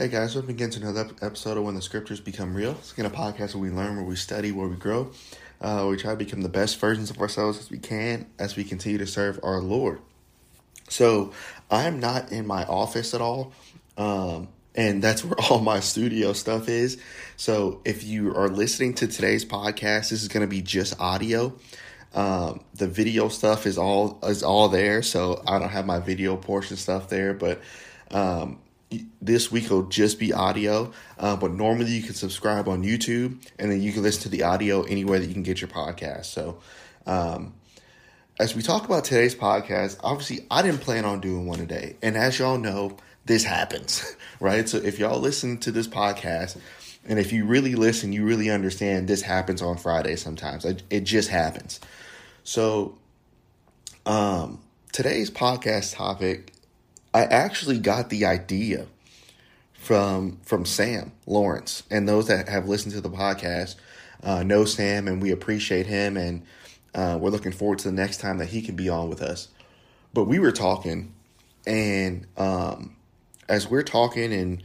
Hey guys, welcome again to another episode of When the Scriptures Become Real. It's again a podcast where we learn, where we study, where we grow. Uh, we try to become the best versions of ourselves as we can as we continue to serve our Lord. So I'm not in my office at all, um, and that's where all my studio stuff is. So if you are listening to today's podcast, this is going to be just audio. Um, the video stuff is all is all there, so I don't have my video portion stuff there, but um, this week will just be audio, uh, but normally you can subscribe on YouTube and then you can listen to the audio anywhere that you can get your podcast. So, um, as we talk about today's podcast, obviously I didn't plan on doing one today, and as y'all know, this happens, right? So if y'all listen to this podcast, and if you really listen, you really understand this happens on Friday sometimes. It, just happens. So, um, today's podcast topic I actually got the idea from from Sam Lawrence, and those that have listened to the podcast uh, know Sam, and we appreciate him, and uh, we're looking forward to the next time that he can be on with us. But we were talking, and um, as we're talking, and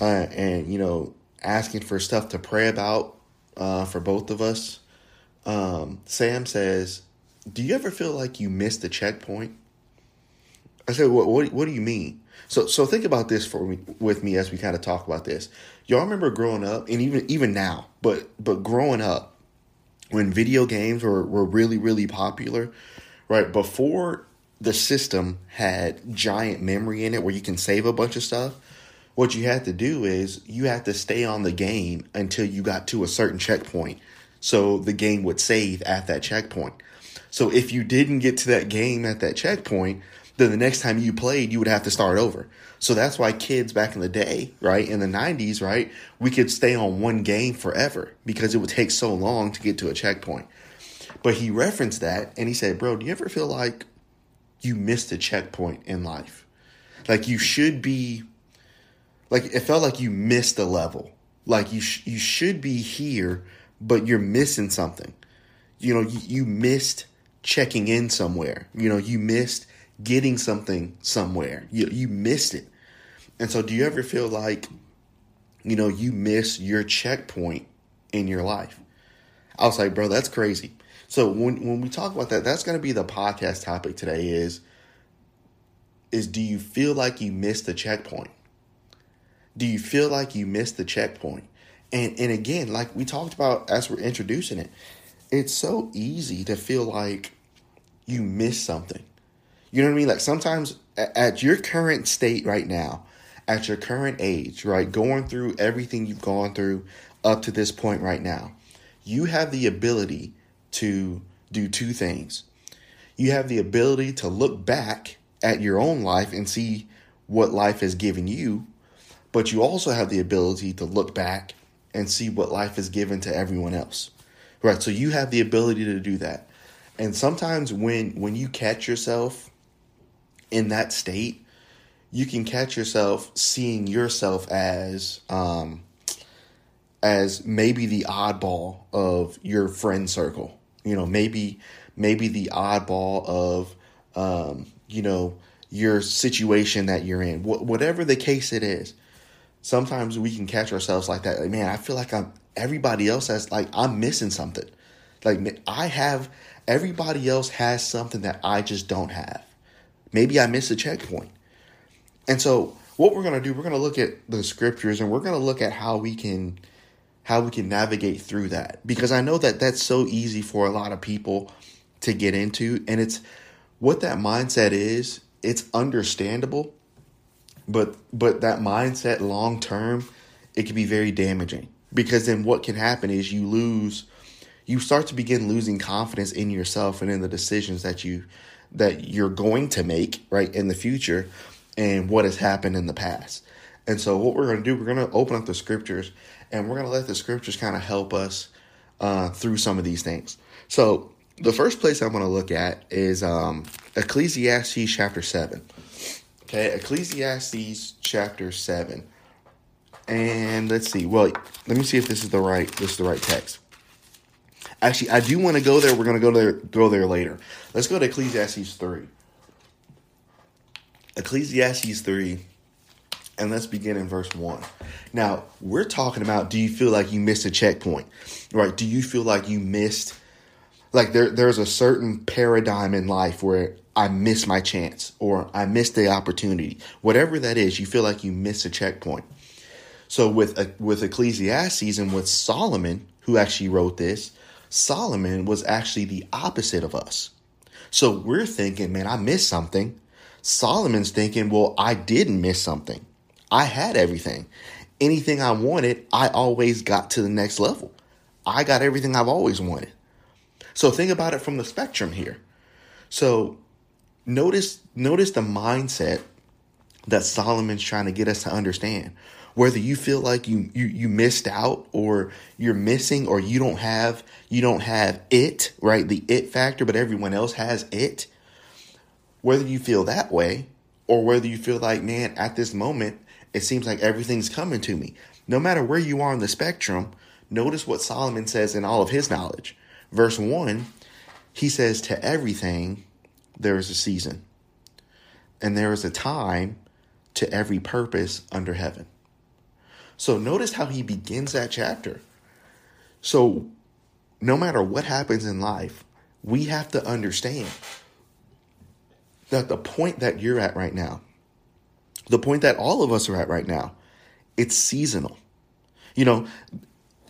uh, and you know asking for stuff to pray about uh, for both of us, um, Sam says, "Do you ever feel like you missed a checkpoint?" I said, what, what, what do you mean? So, so think about this for me, with me as we kind of talk about this. Y'all remember growing up, and even even now, but but growing up, when video games were were really really popular, right before the system had giant memory in it where you can save a bunch of stuff. What you had to do is you had to stay on the game until you got to a certain checkpoint, so the game would save at that checkpoint. So if you didn't get to that game at that checkpoint, then the next time you played, you would have to start over. So that's why kids back in the day, right, in the 90s, right, we could stay on one game forever because it would take so long to get to a checkpoint. But he referenced that and he said, Bro, do you ever feel like you missed a checkpoint in life? Like you should be, like it felt like you missed a level. Like you, sh- you should be here, but you're missing something. You know, you, you missed checking in somewhere. You know, you missed getting something somewhere. You you missed it. And so do you ever feel like you know you miss your checkpoint in your life? I was like, bro, that's crazy. So when when we talk about that, that's going to be the podcast topic today is is do you feel like you missed the checkpoint? Do you feel like you missed the checkpoint? And and again, like we talked about as we're introducing it, it's so easy to feel like you missed something. You know what I mean? Like sometimes at your current state right now, at your current age, right, going through everything you've gone through up to this point right now, you have the ability to do two things. You have the ability to look back at your own life and see what life has given you, but you also have the ability to look back and see what life has given to everyone else. Right? So you have the ability to do that. And sometimes when when you catch yourself in that state, you can catch yourself seeing yourself as um, as maybe the oddball of your friend circle. You know, maybe maybe the oddball of um, you know your situation that you're in. Wh- whatever the case it is, sometimes we can catch ourselves like that. Like, man, I feel like I'm everybody else has like I'm missing something. Like I have everybody else has something that I just don't have. Maybe I missed a checkpoint. And so what we're going to do, we're going to look at the scriptures and we're going to look at how we can how we can navigate through that. Because I know that that's so easy for a lot of people to get into. And it's what that mindset is, it's understandable, but but that mindset long term, it can be very damaging. Because then what can happen is you lose you start to begin losing confidence in yourself and in the decisions that you that you're going to make right in the future and what has happened in the past. And so what we're going to do, we're going to open up the scriptures and we're going to let the scriptures kind of help us uh, through some of these things. So the first place I'm going to look at is um, Ecclesiastes chapter 7. Okay, Ecclesiastes chapter 7. And let's see. Well, let me see if this is the right this is the right text. Actually, I do want to go there. We're going to go there go there later. Let's go to Ecclesiastes 3. Ecclesiastes 3 And let's begin in verse 1. Now, we're talking about do you feel like you missed a checkpoint? Right? Do you feel like you missed like there there's a certain paradigm in life where I miss my chance or I missed the opportunity. Whatever that is, you feel like you missed a checkpoint. So with uh, with Ecclesiastes and with Solomon, who actually wrote this, Solomon was actually the opposite of us. So we're thinking, man, I missed something. Solomon's thinking, well, I didn't miss something. I had everything. Anything I wanted, I always got to the next level. I got everything I've always wanted. So think about it from the spectrum here. So notice notice the mindset that Solomon's trying to get us to understand. Whether you feel like you, you you missed out or you're missing or you don't have you don't have it, right? The it factor, but everyone else has it. Whether you feel that way or whether you feel like, man, at this moment, it seems like everything's coming to me. No matter where you are on the spectrum, notice what Solomon says in all of his knowledge. Verse 1, he says, To everything there is a season, and there is a time to every purpose under heaven. So notice how he begins that chapter. So no matter what happens in life, we have to understand that the point that you're at right now, the point that all of us are at right now, it's seasonal. You know,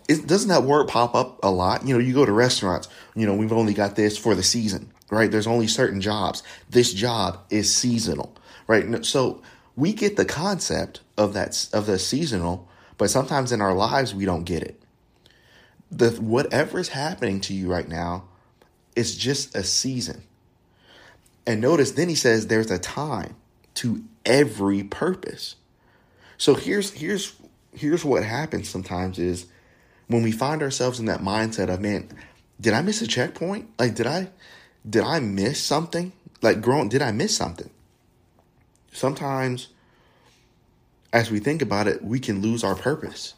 it, doesn't that word pop up a lot? You know, you go to restaurants, you know, we've only got this for the season, right? There's only certain jobs. This job is seasonal, right? So we get the concept of that, of the seasonal, but sometimes in our lives, we don't get it. The, whatever is happening to you right now it's just a season. And notice then he says there's a time to every purpose. So here's here's here's what happens sometimes is when we find ourselves in that mindset of man, did I miss a checkpoint? Like did I did I miss something? Like growing did I miss something? Sometimes as we think about it, we can lose our purpose.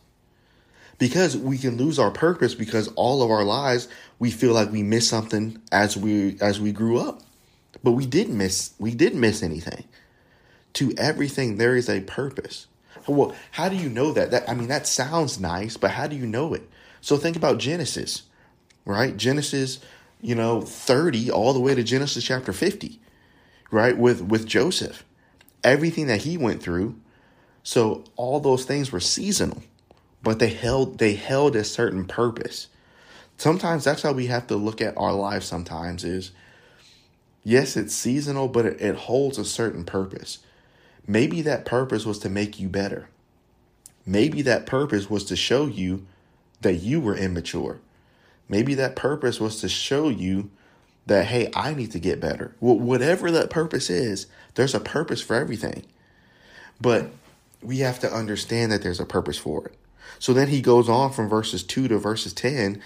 Because we can lose our purpose because all of our lives we feel like we missed something as we as we grew up. But we didn't miss we didn't miss anything. To everything there is a purpose. Well, how do you know that? That I mean that sounds nice, but how do you know it? So think about Genesis, right? Genesis, you know, 30 all the way to Genesis chapter 50, right? With with Joseph. Everything that he went through. So all those things were seasonal, but they held they held a certain purpose. Sometimes that's how we have to look at our life sometimes is Yes, it's seasonal, but it, it holds a certain purpose. Maybe that purpose was to make you better. Maybe that purpose was to show you that you were immature. Maybe that purpose was to show you that, hey, I need to get better. Well, whatever that purpose is, there's a purpose for everything. But we have to understand that there's a purpose for it. So then he goes on from verses 2 to verses 10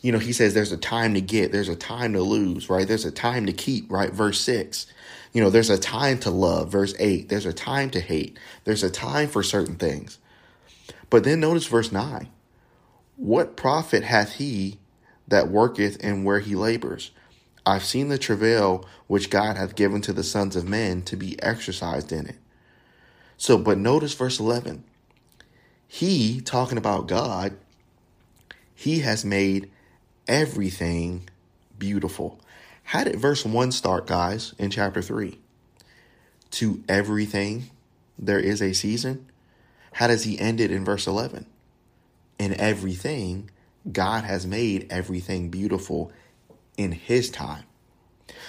you know, he says there's a time to get, there's a time to lose, right? There's a time to keep, right? Verse 6. You know, there's a time to love, verse 8. There's a time to hate. There's a time for certain things. But then notice verse 9. What profit hath he that worketh and where he labors? I've seen the travail which God hath given to the sons of men to be exercised in it. So, but notice verse 11. He, talking about God, he has made everything beautiful. How did verse 1 start, guys, in chapter 3? To everything there is a season. How does he end it in verse 11? In everything, God has made everything beautiful in his time.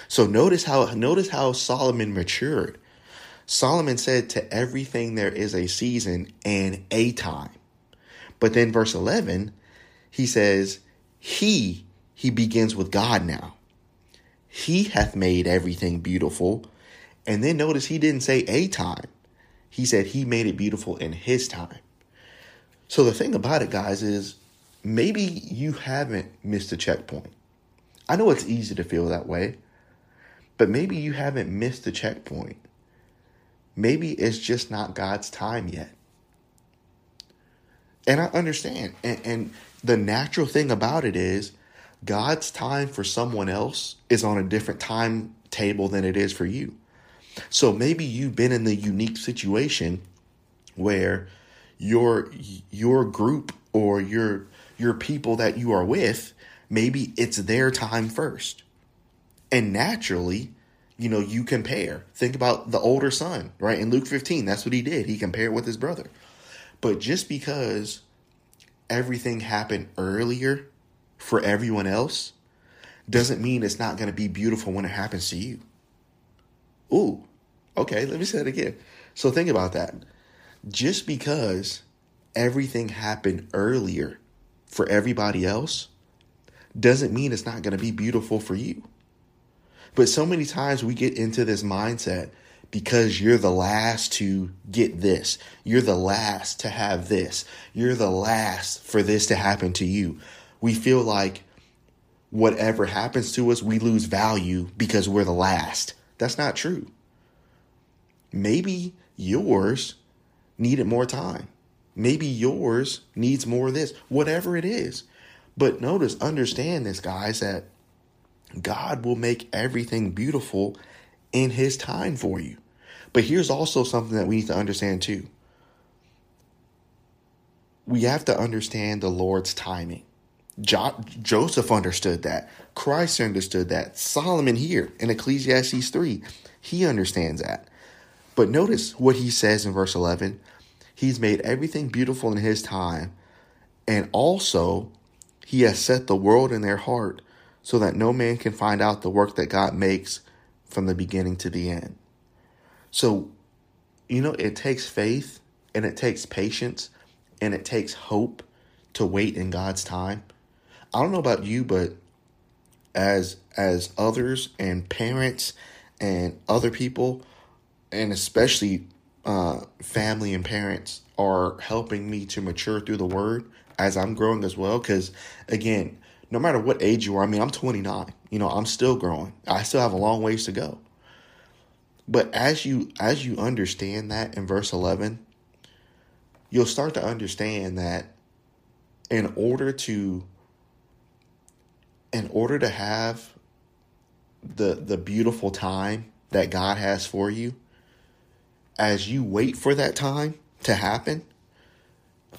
So notice how notice how Solomon matured. Solomon said to everything there is a season and a time. But then verse 11, he says he, he begins with God now. He hath made everything beautiful. And then notice he didn't say a time. He said he made it beautiful in his time. So the thing about it, guys, is maybe you haven't missed a checkpoint. I know it's easy to feel that way, but maybe you haven't missed a checkpoint. Maybe it's just not God's time yet. And I understand. And, and the natural thing about it is God's time for someone else is on a different timetable than it is for you. So maybe you've been in the unique situation where your your group or your your people that you are with maybe it's their time first and naturally you know you compare. Think about the older son right? In luke 15 that's what he did. He compared with his brother. But just because everything happened earlier for everyone else doesn't mean it's not going to be beautiful when it happens to you. Ooh okay let me say it again. So think about that. Just because everything happened earlier for everybody else doesn't mean it's not going to be beautiful for you. But so many times we get into this mindset because you're the last to get this. You're the last to have this. You're the last for this to happen to you. We feel like whatever happens to us, we lose value because we're the last. That's not true. Maybe yours needed more time. Maybe yours needs more of this, whatever it is. But notice, understand this, guys, that God will make everything beautiful in His time for you. But here's also something that we need to understand too. We have to understand the Lord's timing. Jo- Joseph understood that. Christ understood that. Solomon here in Ecclesiastes 3, he understands that. But notice what he says in verse 11 He's made everything beautiful in his time. And also, he has set the world in their heart so that no man can find out the work that God makes from the beginning to the end. So, you know, it takes faith and it takes patience and it takes hope to wait in God's time. I don't know about you, but as as others and parents and other people and especially uh, family and parents are helping me to mature through the word as I'm growing as well. Because again, no matter what age you are, I mean, I'm 29. You know, I'm still growing. I still have a long ways to go. But as you as you understand that in verse 11, you'll start to understand that in order to in order to have the the beautiful time that God has for you, as you wait for that time to happen,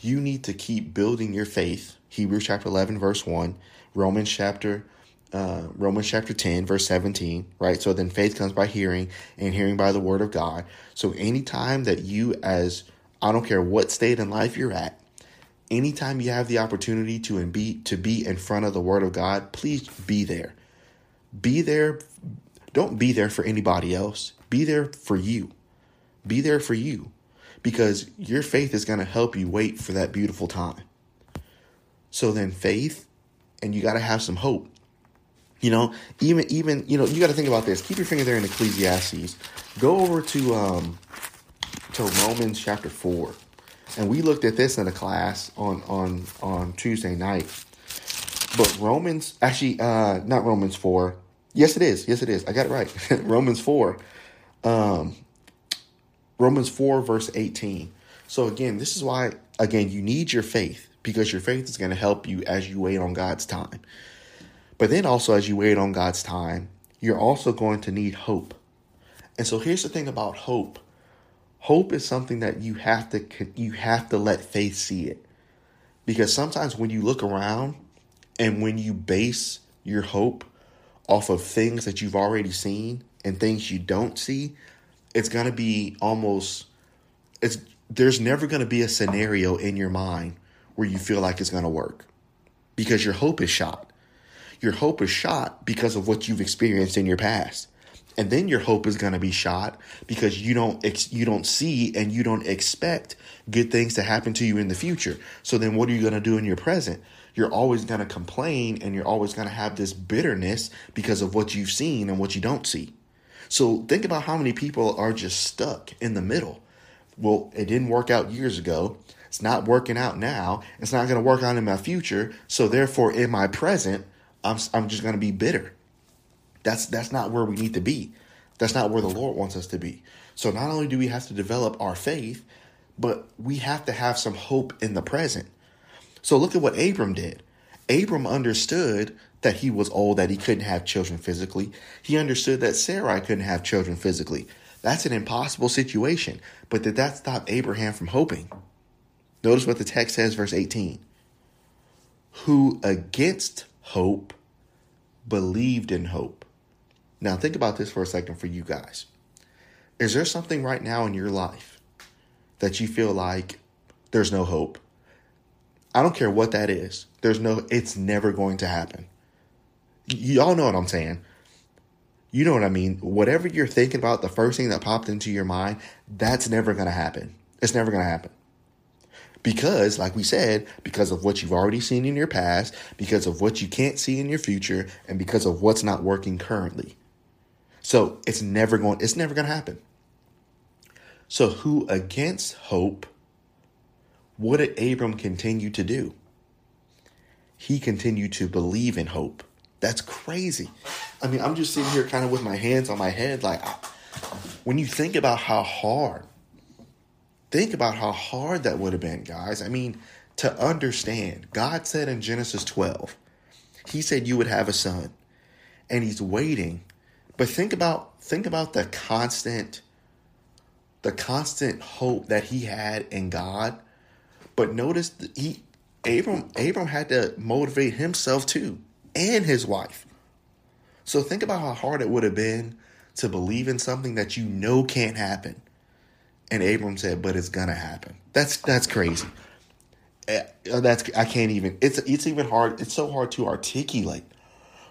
you need to keep building your faith. Hebrews chapter 11, verse 1, Romans chapter uh, Romans chapter 10, verse 17, right? So then faith comes by hearing, and hearing by the word of God. So anytime that you, as I don't care what state in life you're at, anytime you have the opportunity to and be to be in front of the word of God, please be there. Be there. Don't be there for anybody else. Be there for you. Be there for you because your faith is going to help you wait for that beautiful time. So then faith and you got to have some hope. You know, even even you know, you got to think about this. Keep your finger there in Ecclesiastes. Go over to um to Romans chapter 4. And we looked at this in a class on on on Tuesday night. But Romans actually uh not Romans 4. Yes it is. Yes it is. I got it right. Romans 4. Um Romans 4, verse 18. So, again, this is why, again, you need your faith because your faith is going to help you as you wait on God's time. But then also, as you wait on God's time, you're also going to need hope. And so, here's the thing about hope hope is something that you have to you have to let faith see it because sometimes when you look around and when you base your hope off of things that you've already seen and things you don't see it's going to be almost it's there's never going to be a scenario in your mind where you feel like it's going to work because your hope is shot. Your hope is shot because of what you've experienced in your past. And then your hope is going to be shot because you don't ex- you don't see and you don't expect good things to happen to you in the future. So then what are you going to do in your present? You're always going to complain and you're always going to have this bitterness because of what you've seen and what you don't see. So think about how many people are just stuck in the middle. Well, it didn't work out years ago. It's not working out now. It's not going to work out in my future. So therefore, in my present, I'm I'm just going to be bitter. That's that's not where we need to be. That's not where the Lord wants us to be. So not only do we have to develop our faith, but we have to have some hope in the present. So look at what Abram did. Abram understood that he was old, that he couldn't have children physically. He understood that Sarai couldn't have children physically. That's an impossible situation. But did that stop Abraham from hoping? Notice what the text says, verse 18. Who against hope believed in hope. Now, think about this for a second for you guys. Is there something right now in your life that you feel like there's no hope? I don't care what that is. There's no, it's never going to happen. Y'all know what I'm saying. You know what I mean? Whatever you're thinking about, the first thing that popped into your mind, that's never going to happen. It's never going to happen. Because, like we said, because of what you've already seen in your past, because of what you can't see in your future, and because of what's not working currently. So it's never going, it's never going to happen. So who against hope, what did Abram continue to do? He continued to believe in hope. That's crazy. I mean, I'm just sitting here kind of with my hands on my head. Like, when you think about how hard, think about how hard that would have been, guys. I mean, to understand, God said in Genesis 12, He said you would have a son, and He's waiting. But think about think about the constant, the constant hope that he had in God. But notice he Abram Abram had to motivate himself too and his wife. So think about how hard it would have been to believe in something that you know can't happen. And Abram said, "But it's gonna happen." That's that's crazy. Eh, that's I can't even. It's it's even hard. It's so hard to articulate.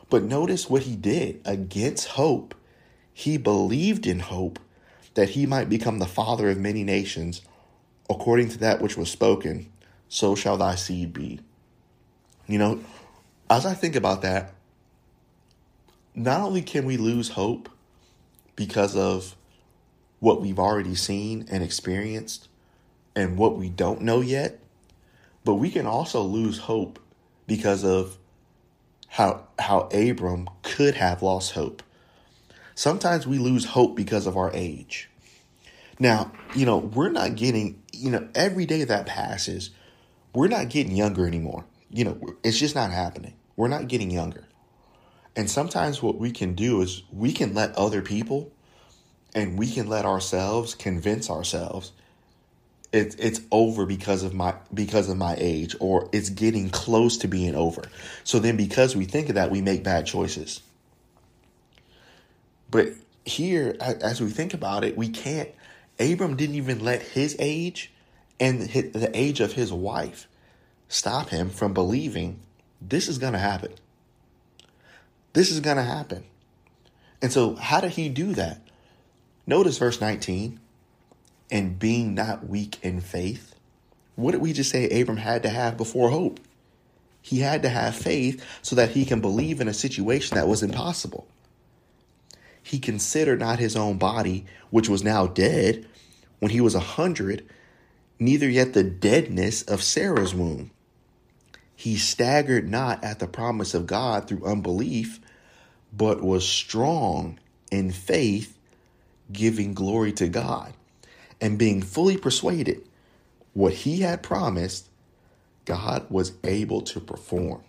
But notice what he did against hope. He believed in hope that he might become the father of many nations, according to that which was spoken. So shall thy seed be. You know, as I think about that, not only can we lose hope because of what we've already seen and experienced and what we don't know yet, but we can also lose hope because of how how Abram could have lost hope. Sometimes we lose hope because of our age. Now, you know, we're not getting, you know, every day that passes, we're not getting younger anymore. You know, it's just not happening. We're not getting younger. And sometimes what we can do is we can let other people and we can let ourselves convince ourselves it's it's over because of my because of my age or it's getting close to being over. So then because we think of that we make bad choices. But here as we think about it, we can't Abram didn't even let his age and the age of his wife stop him from believing this is going to happen. This is going to happen. And so, how did he do that? Notice verse 19 and being not weak in faith. What did we just say Abram had to have before hope? He had to have faith so that he can believe in a situation that was impossible. He considered not his own body, which was now dead, when he was a hundred, neither yet the deadness of Sarah's womb. He staggered not at the promise of God through unbelief, but was strong in faith, giving glory to God, and being fully persuaded what he had promised, God was able to perform.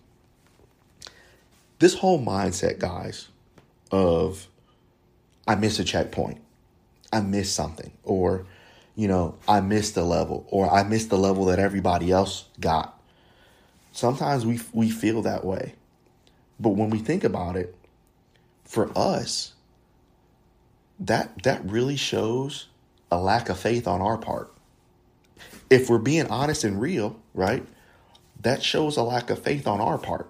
This whole mindset, guys, of I missed a checkpoint, I missed something, or, you know, I missed the level, or I missed the level that everybody else got Sometimes we we feel that way. But when we think about it, for us, that that really shows a lack of faith on our part. If we're being honest and real, right? That shows a lack of faith on our part.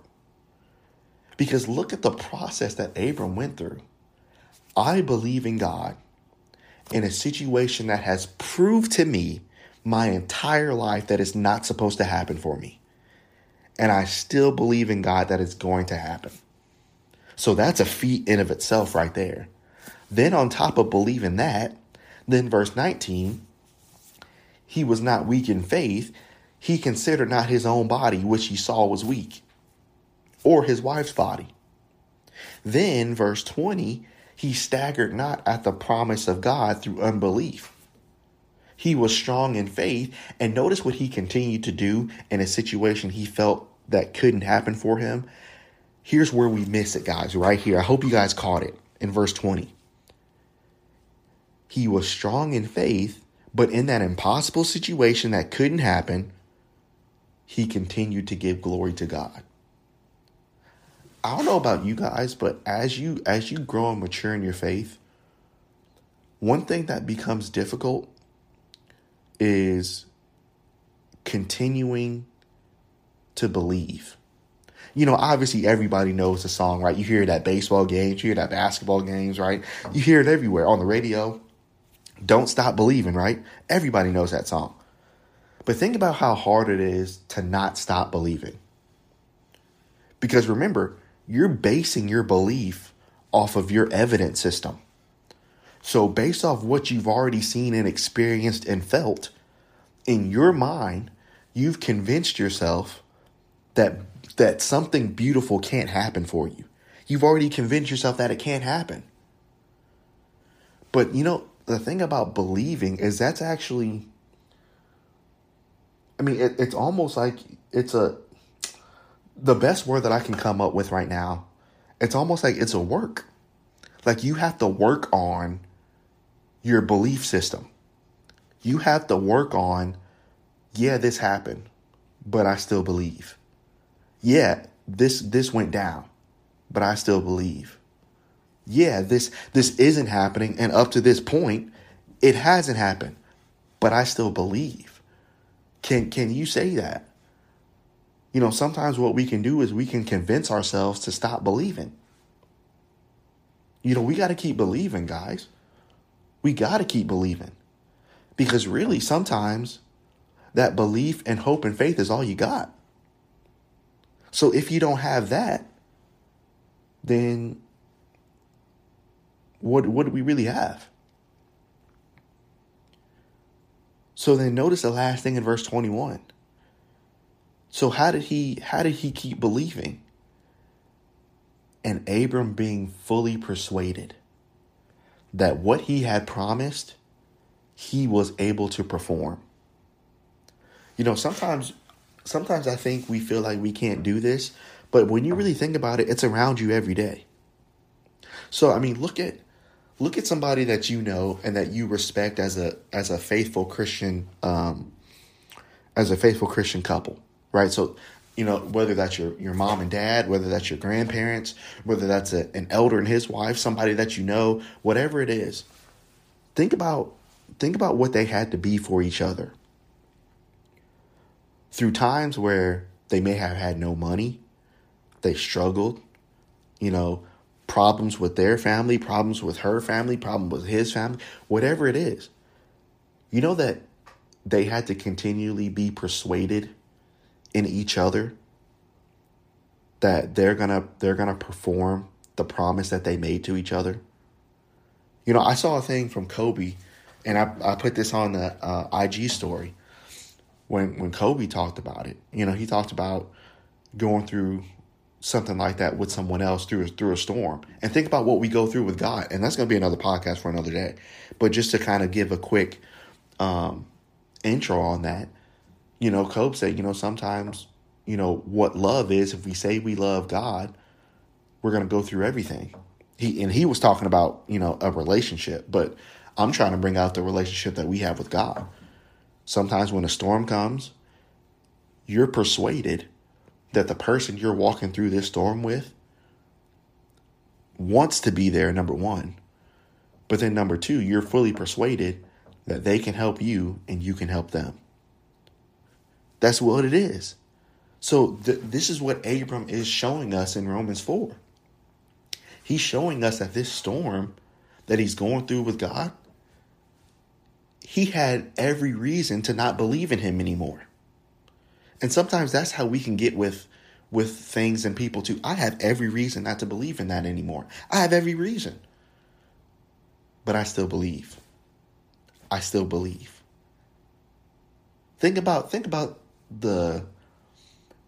Because look at the process that Abram went through. I believe in God in a situation that has proved to me my entire life that it's not supposed to happen for me. And I still believe in God that it's going to happen. So that's a feat in of itself right there. Then on top of believing that, then verse 19, he was not weak in faith. He considered not his own body, which he saw was weak, or his wife's body. Then, verse 20, he staggered not at the promise of God through unbelief. He was strong in faith. And notice what he continued to do in a situation he felt that couldn't happen for him. Here's where we miss it, guys, right here. I hope you guys caught it in verse 20. He was strong in faith, but in that impossible situation that couldn't happen, he continued to give glory to God. I don't know about you guys, but as you as you grow and mature in your faith, one thing that becomes difficult is continuing to believe. You know, obviously everybody knows the song, right? You hear it at baseball games, you hear it at basketball games, right? You hear it everywhere on the radio. Don't stop believing, right? Everybody knows that song. But think about how hard it is to not stop believing. Because remember, you're basing your belief off of your evidence system. So, based off what you've already seen and experienced and felt, in your mind, you've convinced yourself that that something beautiful can't happen for you. You've already convinced yourself that it can't happen. But you know, the thing about believing is that's actually I mean, it, it's almost like it's a the best word that I can come up with right now. It's almost like it's a work. Like you have to work on your belief system. You have to work on, yeah, this happened, but I still believe. Yeah, this this went down, but I still believe. Yeah, this this isn't happening and up to this point it hasn't happened, but I still believe. Can can you say that? You know, sometimes what we can do is we can convince ourselves to stop believing. You know, we got to keep believing, guys. We got to keep believing. Because really, sometimes that belief and hope and faith is all you got. So if you don't have that, then what, what do we really have? So then notice the last thing in verse 21. So how did he how did he keep believing? And Abram being fully persuaded that what he had promised, he was able to perform. You know, sometimes sometimes I think we feel like we can't do this, but when you really think about it, it's around you every day. So I mean, look at look at somebody that you know and that you respect as a as a faithful Christian um, as a faithful Christian couple, right? So you know whether that's your your mom and dad whether that's your grandparents whether that's a, an elder and his wife somebody that you know whatever it is think about think about what they had to be for each other through times where they may have had no money they struggled you know problems with their family problems with her family problem with his family whatever it is you know that they had to continually be persuaded in each other that they're gonna they're gonna perform the promise that they made to each other. You know, I saw a thing from Kobe, and I I put this on the uh, IG story when when Kobe talked about it. You know, he talked about going through something like that with someone else through through a storm, and think about what we go through with God, and that's going to be another podcast for another day. But just to kind of give a quick um, intro on that, you know, Kobe said, you know, sometimes, you know, what love is, if we say we love God, we're going to go through everything. He and he was talking about, you know, a relationship, but I'm trying to bring out the relationship that we have with God. Sometimes when a storm comes, you're persuaded that the person you're walking through this storm with wants to be there, number one. But then, number two, you're fully persuaded that they can help you and you can help them. That's what it is. So th- this is what Abram is showing us in Romans 4. He's showing us that this storm that he's going through with God, he had every reason to not believe in him anymore. And sometimes that's how we can get with with things and people too. I have every reason not to believe in that anymore. I have every reason. But I still believe. I still believe. Think about think about the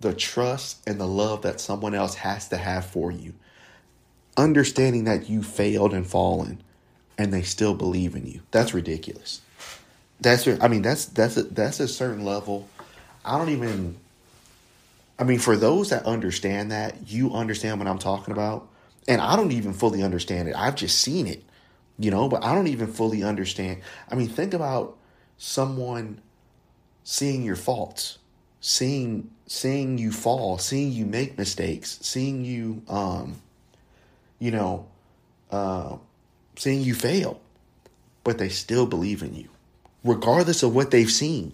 the trust and the love that someone else has to have for you. Understanding that you failed and fallen and they still believe in you. That's ridiculous. That's I mean that's that's a, that's a certain level. I don't even I mean for those that understand that, you understand what I'm talking about. And I don't even fully understand it. I've just seen it. you know, but I don't even fully understand. I mean, think about someone seeing your faults, seeing seeing you fall, seeing you make mistakes, seeing you um you know, uh seeing you fail, but they still believe in you regardless of what they've seen.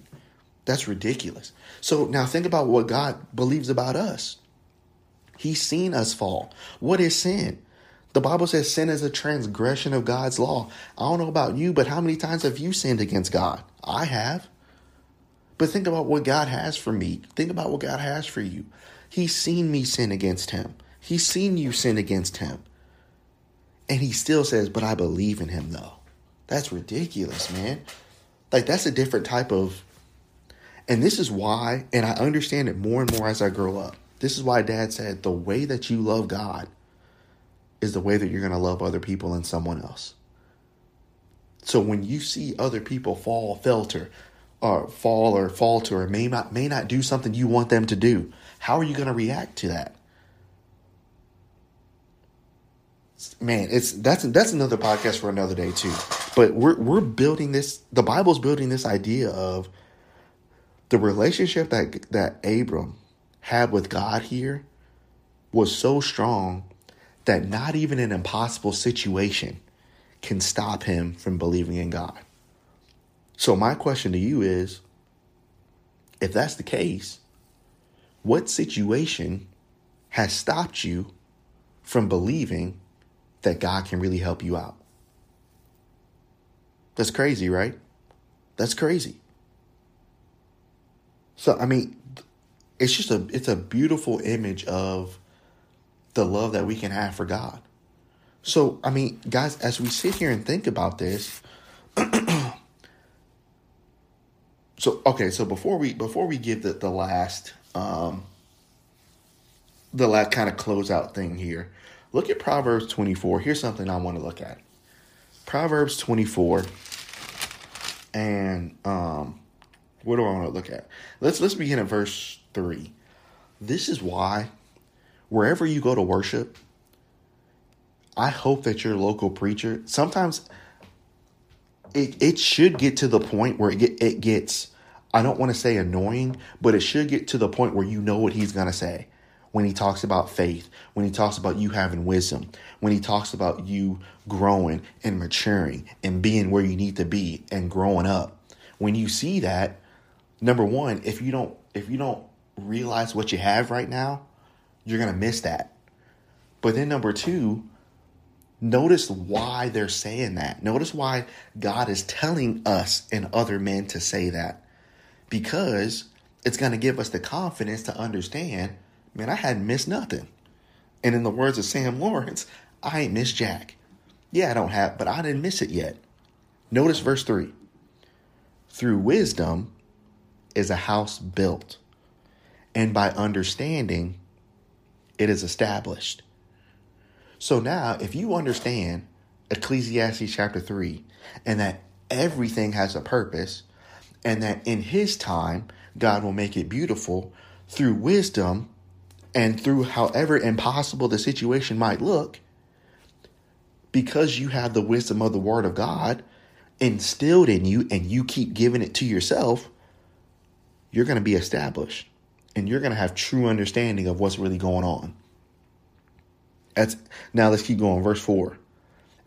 That's ridiculous. So now think about what God believes about us. He's seen us fall. What is sin? The Bible says sin is a transgression of God's law. I don't know about you, but how many times have you sinned against God? I have. But think about what God has for me. Think about what God has for you. He's seen me sin against him. He's seen you sin against him. And he still says, But I believe in him, though. That's ridiculous, man. Like, that's a different type of. And this is why, and I understand it more and more as I grow up. This is why dad said the way that you love God is the way that you're going to love other people and someone else. So when you see other people fall, filter, or fall or falter, or may not may not do something you want them to do, how are you going to react to that? Man, it's that's that's another podcast for another day too. But we're we're building this. The Bible's building this idea of the relationship that that Abram had with God here was so strong that not even an impossible situation can stop him from believing in God. So, my question to you is if that's the case, what situation has stopped you from believing that God can really help you out? That's crazy, right? That's crazy. So, I mean, it's just a it's a beautiful image of the love that we can have for God. So, I mean, guys, as we sit here and think about this, so okay, so before we before we give the the last um the last kind of closeout thing here, look at Proverbs 24. Here's something I want to look at. Proverbs 24 and um what do I want to look at? Let's let's begin at verse 3. This is why wherever you go to worship, I hope that your local preacher sometimes it it should get to the point where it get, it gets I don't want to say annoying, but it should get to the point where you know what he's going to say when he talks about faith, when he talks about you having wisdom, when he talks about you growing and maturing and being where you need to be and growing up. When you see that, number 1, if you don't if you don't realize what you have right now, you're to miss that. But then, number two, notice why they're saying that. Notice why God is telling us and other men to say that. Because it's to give us the confidence to understand, man, I hadn't missed nothing. And in the words of Sam Lawrence, I ain't missed Jack. Yeah, I don't have, but I didn't miss it yet. Notice verse 3 Through wisdom is a house built, and by understanding it is established. So now, if you understand Ecclesiastes chapter 3 and that everything has a purpose and that in his time God will make it beautiful through wisdom and through however impossible the situation might look, because you have the wisdom of the Word of God instilled in you and you keep giving it to yourself, you're going to be established and you're going to have true understanding of what's really going on. That's, now let's keep going. Verse 4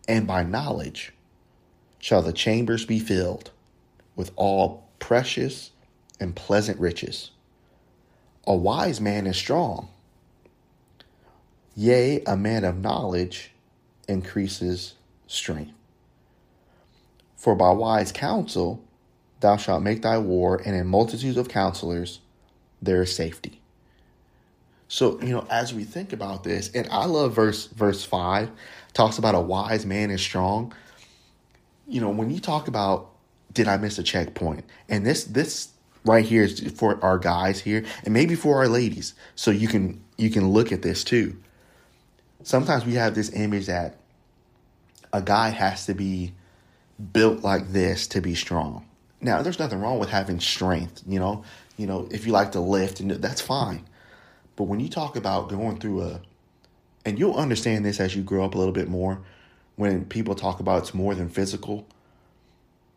And by knowledge shall the chambers be filled with all precious and pleasant riches. A wise man is strong. Yea, a man of knowledge increases strength. For by wise counsel thou shalt make thy war, and in multitudes of counselors there is safety. So, you know, as we think about this, and I love verse verse 5 talks about a wise man is strong. You know, when you talk about did I miss a checkpoint? And this this right here is for our guys here and maybe for our ladies. So you can you can look at this too. Sometimes we have this image that a guy has to be built like this to be strong. Now, there's nothing wrong with having strength, you know you know, if you like to lift, and that's fine. But when you talk about going through a, and you'll understand this as you grow up a little bit more, when people talk about it's more than physical,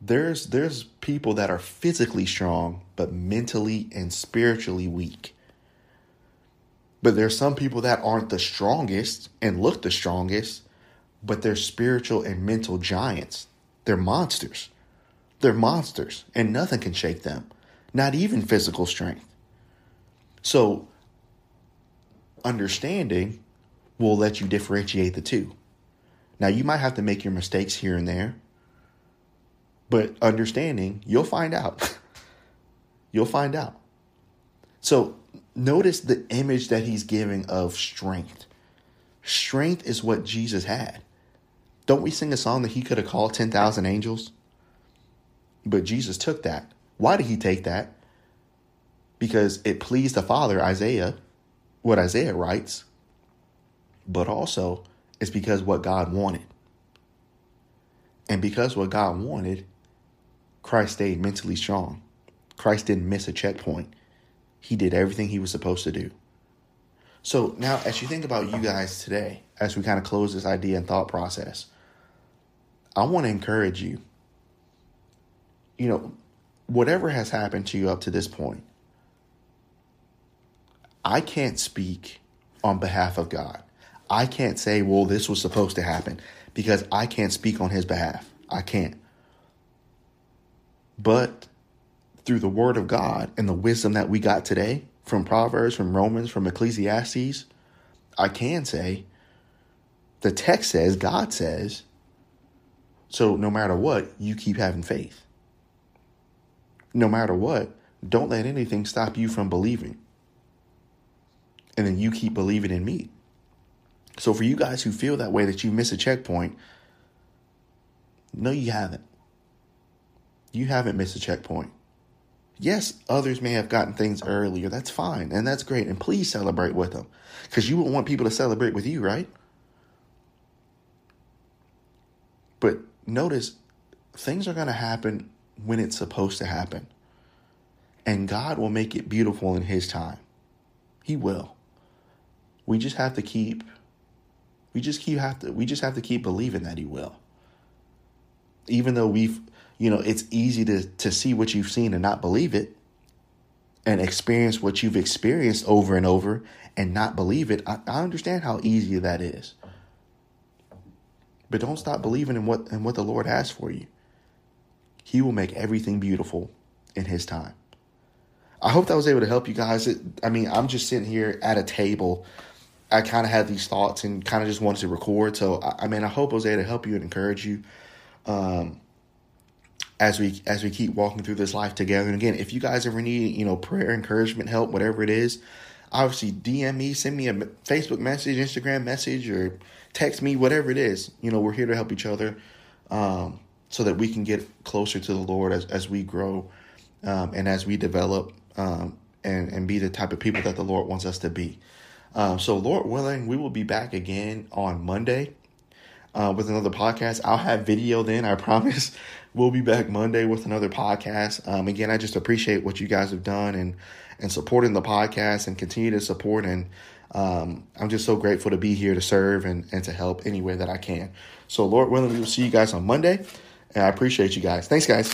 there's there's people that are physically strong but mentally and spiritually weak. But there's some people that aren't the strongest and look the strongest, but they're spiritual and mental giants. They're monsters. They're monsters, and nothing can shake them, not even physical strength. So, understanding will let you differentiate the two. Now, you might have to make your mistakes here and there, but understanding, you'll find out. you'll find out. So, notice the image that he's giving of strength. Strength is what Jesus had. Don't we sing a song that he could have called 10,000 angels? But Jesus took that. Why did he take that? Because it pleased the Father, Isaiah, what Isaiah writes, but also it's because what God wanted. And because what God wanted, Christ stayed mentally strong. Christ didn't miss a checkpoint. He did everything he was supposed to do. So now, as you think about you guys today, as we kind of close this idea and thought process, I want to encourage you. You know, whatever has happened to you up to this point, I can't speak on behalf of God. I can't say, well, this was supposed to happen because I can't speak on his behalf. I can't. But through the word of God and the wisdom that we got today from Proverbs, from Romans, from Ecclesiastes, I can say the text says, God says, so no matter what, you keep having faith. No matter what, don't let anything stop you from believing. And then you keep believing in me. So for you guys who feel that way that you miss a checkpoint, no, you haven't. You haven't missed a checkpoint. Yes, others may have gotten things earlier. That's fine. And that's great. And please celebrate with them. Because you would want people to celebrate with you, right? But notice things are going to happen when it's supposed to happen. And God will make it beautiful in His time. He will. We just have to keep we just keep have to we just have to keep believing that he will. Even though we've you know, it's easy to to see what you've seen and not believe it and experience what you've experienced over and over and not believe it. I, I understand how easy that is. But don't stop believing in what in what the Lord has for you. He will make everything beautiful in his time. I hope that was able to help you guys. It, I mean, I'm just sitting here at a table I kind of had these thoughts and kind of just wanted to record. So I, I mean, I hope I was able to help you and encourage you um, as we as we keep walking through this life together. And again, if you guys ever need you know prayer, encouragement, help, whatever it is, obviously DM me, send me a Facebook message, Instagram message, or text me, whatever it is. You know, we're here to help each other um, so that we can get closer to the Lord as as we grow um, and as we develop um, and and be the type of people that the Lord wants us to be. Um, so, Lord willing, we will be back again on Monday uh, with another podcast. I'll have video then, I promise. We'll be back Monday with another podcast. Um, again, I just appreciate what you guys have done and and supporting the podcast and continue to support. And um, I'm just so grateful to be here to serve and, and to help any way that I can. So, Lord willing, we will see you guys on Monday. And I appreciate you guys. Thanks, guys.